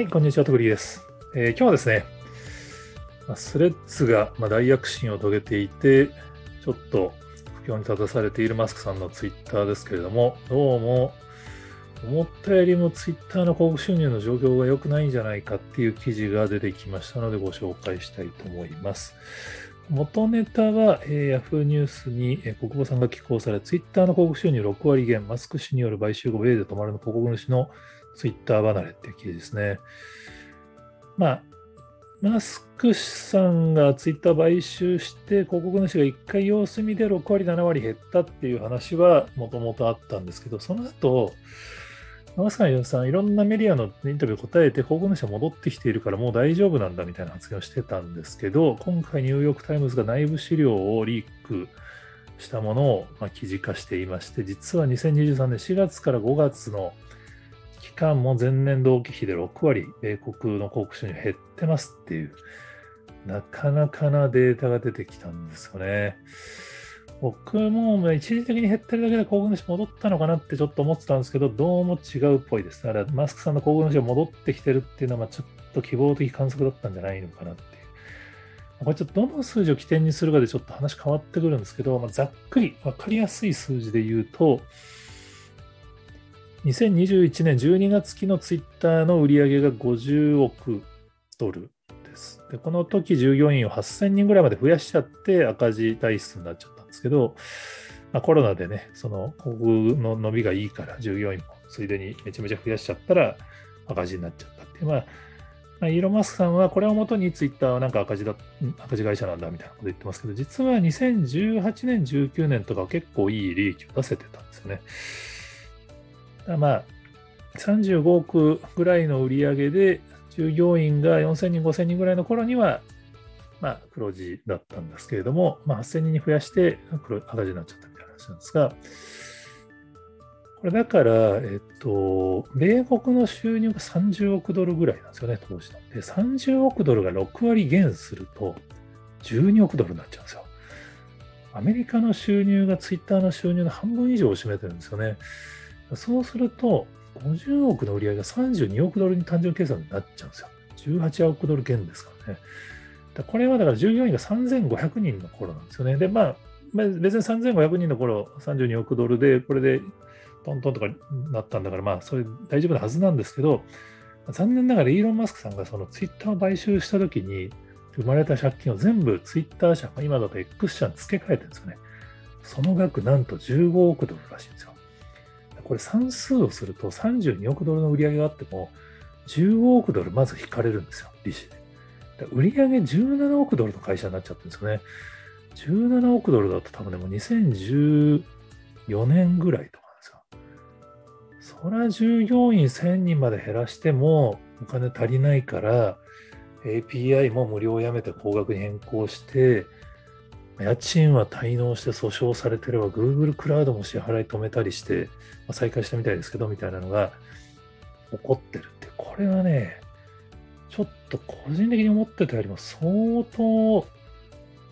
はい、こんにちは、とくりです、えー、今日はですね、スレッズが大躍進を遂げていて、ちょっと不況に立たされているマスクさんのツイッターですけれども、どうも思ったよりもツイッターの広告収入の状況が良くないんじゃないかっていう記事が出てきましたのでご紹介したいと思います。元ネタは、えー、Yahoo ニュースに、えー、国母さんが寄稿され、ツイッターの広告収入6割減、マスク氏による買収後、米で止まるの広告主のツイッター離れっていう記事ですね。まあ、マスクさんがツイッター買収して、広告主が1回様子見で6割、7割減ったっていう話はもともとあったんですけど、その後、マスクさん、いろんなメディアのインタビュー答えて、広告主は戻ってきているからもう大丈夫なんだみたいな発言をしてたんですけど、今回ニューヨーク・タイムズが内部資料をリークしたものをま記事化していまして、実は2023年4月から5月の期間も前年同期比で6割、米国の広告収入減ってますっていう、なかなかなデータが出てきたんですよね。僕も一時的に減ってるだけで広告主戻ったのかなってちょっと思ってたんですけど、どうも違うっぽいです。だからマスクさんの広告主が戻ってきてるっていうのは、ちょっと希望的観測だったんじゃないのかなっていう。これちょっとどの数字を起点にするかでちょっと話変わってくるんですけど、まあ、ざっくり分かりやすい数字で言うと、2021年12月期のツイッターの売り上げが50億ドルです。で、この時従業員を8000人ぐらいまで増やしちゃって赤字体質になっちゃったんですけど、まあ、コロナでね、その広告の伸びがいいから従業員もついでにめちゃめちゃ増やしちゃったら赤字になっちゃったっていう、まあ、まあ、イーロン・マスクさんはこれをもとにツイッターはなんか赤字だ赤字会社なんだみたいなこと言ってますけど、実は2018年、19年とか結構いい利益を出せてたんですよね。まあ、35億ぐらいの売り上げで、従業員が4000人、5000人ぐらいの頃には、まあ、黒字だったんですけれども、まあ、8000人に増やして黒赤字になっちゃったみたいな話なんですが、これだから、えっと、米国の収入が30億ドルぐらいなんですよね、当時の。で、30億ドルが6割減すると、12億ドルになっちゃうんですよ。アメリカの収入がツイッターの収入の半分以上を占めてるんですよね。そうすると、50億の売り上げが32億ドルに単純計算になっちゃうんですよ。18億ドル減ですからね。これはだから従業員が3500人の頃なんですよね。で、まあ、別に3500人の頃、32億ドルで、これでトントンとかなったんだから、まあ、それ大丈夫なはずなんですけど、残念ながらイーロン・マスクさんがそのツイッターを買収したときに、生まれた借金を全部ツイッター社、今だと X 社に付け替えてるんですよね。その額なんと15億ドルらしいんですよ。これ算数をすると32億ドルの売り上げがあっても、15億ドルまず引かれるんですよ、利子で。売上17億ドルの会社になっちゃってるんですよね。17億ドルだと多分ね、も2014年ぐらいとかなんですよ。そら従業員1000人まで減らしてもお金足りないから、API も無料をやめて高額に変更して、家賃は滞納して訴訟されてれば Google クラウドも支払い止めたりして、まあ、再開したみたいですけど、みたいなのが起こってるって、これはね、ちょっと個人的に思ってたよりも相当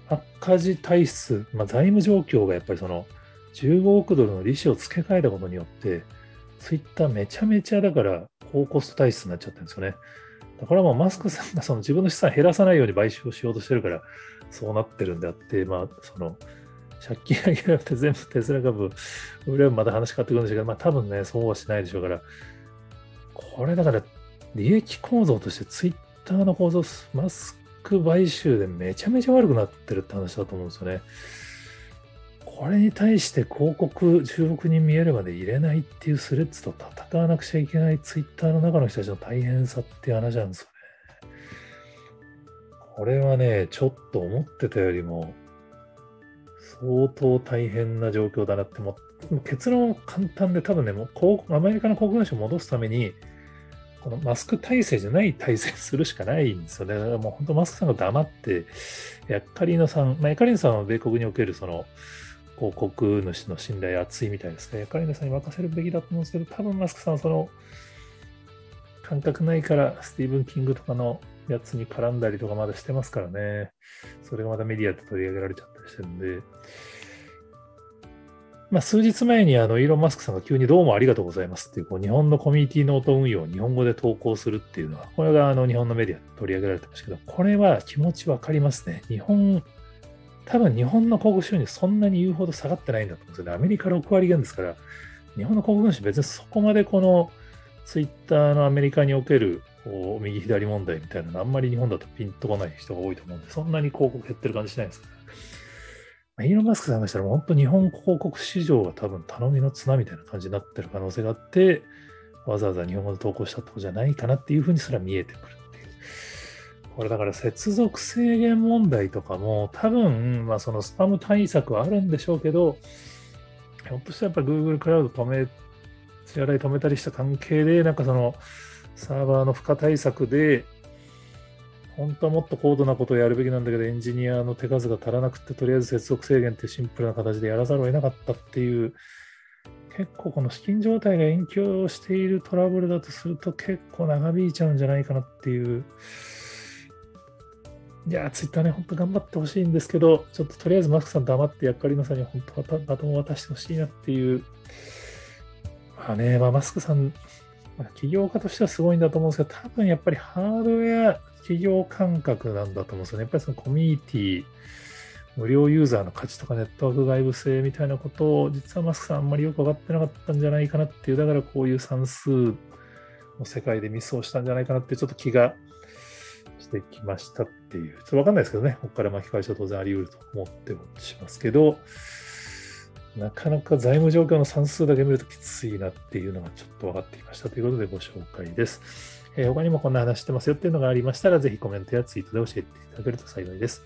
赤字体質、まあ、財務状況がやっぱりその15億ドルの利子を付け替えたことによって、ツイッターめちゃめちゃだから高コスト体質になっちゃってるんですよね。だからもうマスクさんがその自分の資産を減らさないように買収をしようとしてるから、そうなってるんであって、まあ、その、借金上げられて全部テスラ株売ればまた話変わってくるんでしょうけど、まあ多分ね、そうはしないでしょうから、これだから利益構造としてツイッターの構造、マスク買収でめちゃめちゃ悪くなってるって話だと思うんですよね。これに対して広告10億人見えるまで入れないっていうスレッズと戦わなくちゃいけないツイッターの中の人たちの大変さっていう話なんですよね。これはね、ちょっと思ってたよりも相当大変な状況だなっても結論簡単で多分ね、もうアメリカの航空会社を戻すためにこのマスク体制じゃない体制するしかないんですよね。だからもう本当マスクさんが黙って、ヤッカリーノさん、まあ、ヤカリーノさんは米国におけるその広告主の信頼厚いみたいですね。カリナさんに任せるべきだと思うんですけど、多分マスクさんはその感覚ないからスティーブン・キングとかのやつに絡んだりとかまだしてますからね。それがまたメディアで取り上げられちゃったりしてるんで。まあ、数日前にあのイーロン・マスクさんが急にどうもありがとうございますっていうこう日本のコミュニティノート運用を日本語で投稿するっていうのは、これがあの日本のメディアで取り上げられてましたけど、これは気持ちわかりますね。日本、多分日本の広告収入そんなに言うほど下がってないんだと思うんですよね。アメリカ6割減ですから、日本の広告主別にそこまでこのツイッターのアメリカにおけるこう右左問題みたいなのあんまり日本だとピンとこない人が多いと思うんで、そんなに広告減ってる感じしないんですから、イーロン・マスクさんがしたら本当日本広告市場が多分頼みの綱みたいな感じになってる可能性があって、わざわざ日本語で投稿したってこじゃないかなっていうふうにすら見えてくるっていう。これだから接続制限問題とかも多分、まあそのスパム対策はあるんでしょうけど、ひょっとしたらやっぱ Google クラウド止め、支払い止めたりした関係で、なんかそのサーバーの負荷対策で、本当はもっと高度なことをやるべきなんだけど、エンジニアの手数が足らなくて、とりあえず接続制限ってシンプルな形でやらざるを得なかったっていう、結構この資金状態が延期をしているトラブルだとすると結構長引いちゃうんじゃないかなっていう。いや、ツイッターね、本当頑張ってほしいんですけど、ちょっととりあえずマスクさん黙って役割のさんに本当はバトンを渡してほしいなっていう。まあね、まあ、マスクさんま、起業家としてはすごいんだと思うんですけど、多分やっぱりハードウェア企業感覚なんだと思うんですよね。やっぱりそのコミュニティ、無料ユーザーの価値とかネットワーク外部性みたいなことを、実はマスクさんあんまりよく分かってなかったんじゃないかなっていう、だからこういう算数の世界でミスをしたんじゃないかなってちょっと気がしてきましたっていう、ちょっとわかんないですけどね、ここから巻き返しは当然あり得ると思ってもしますけど、なかなか財務状況の算数だけ見るときついなっていうのがちょっと分かってきましたということでご紹介です。えー、他にもこんな話してますよっていうのがありましたら、ぜひコメントやツイートで教えていただけると幸いです。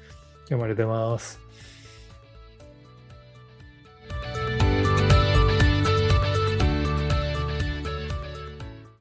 今日もありがとうございます。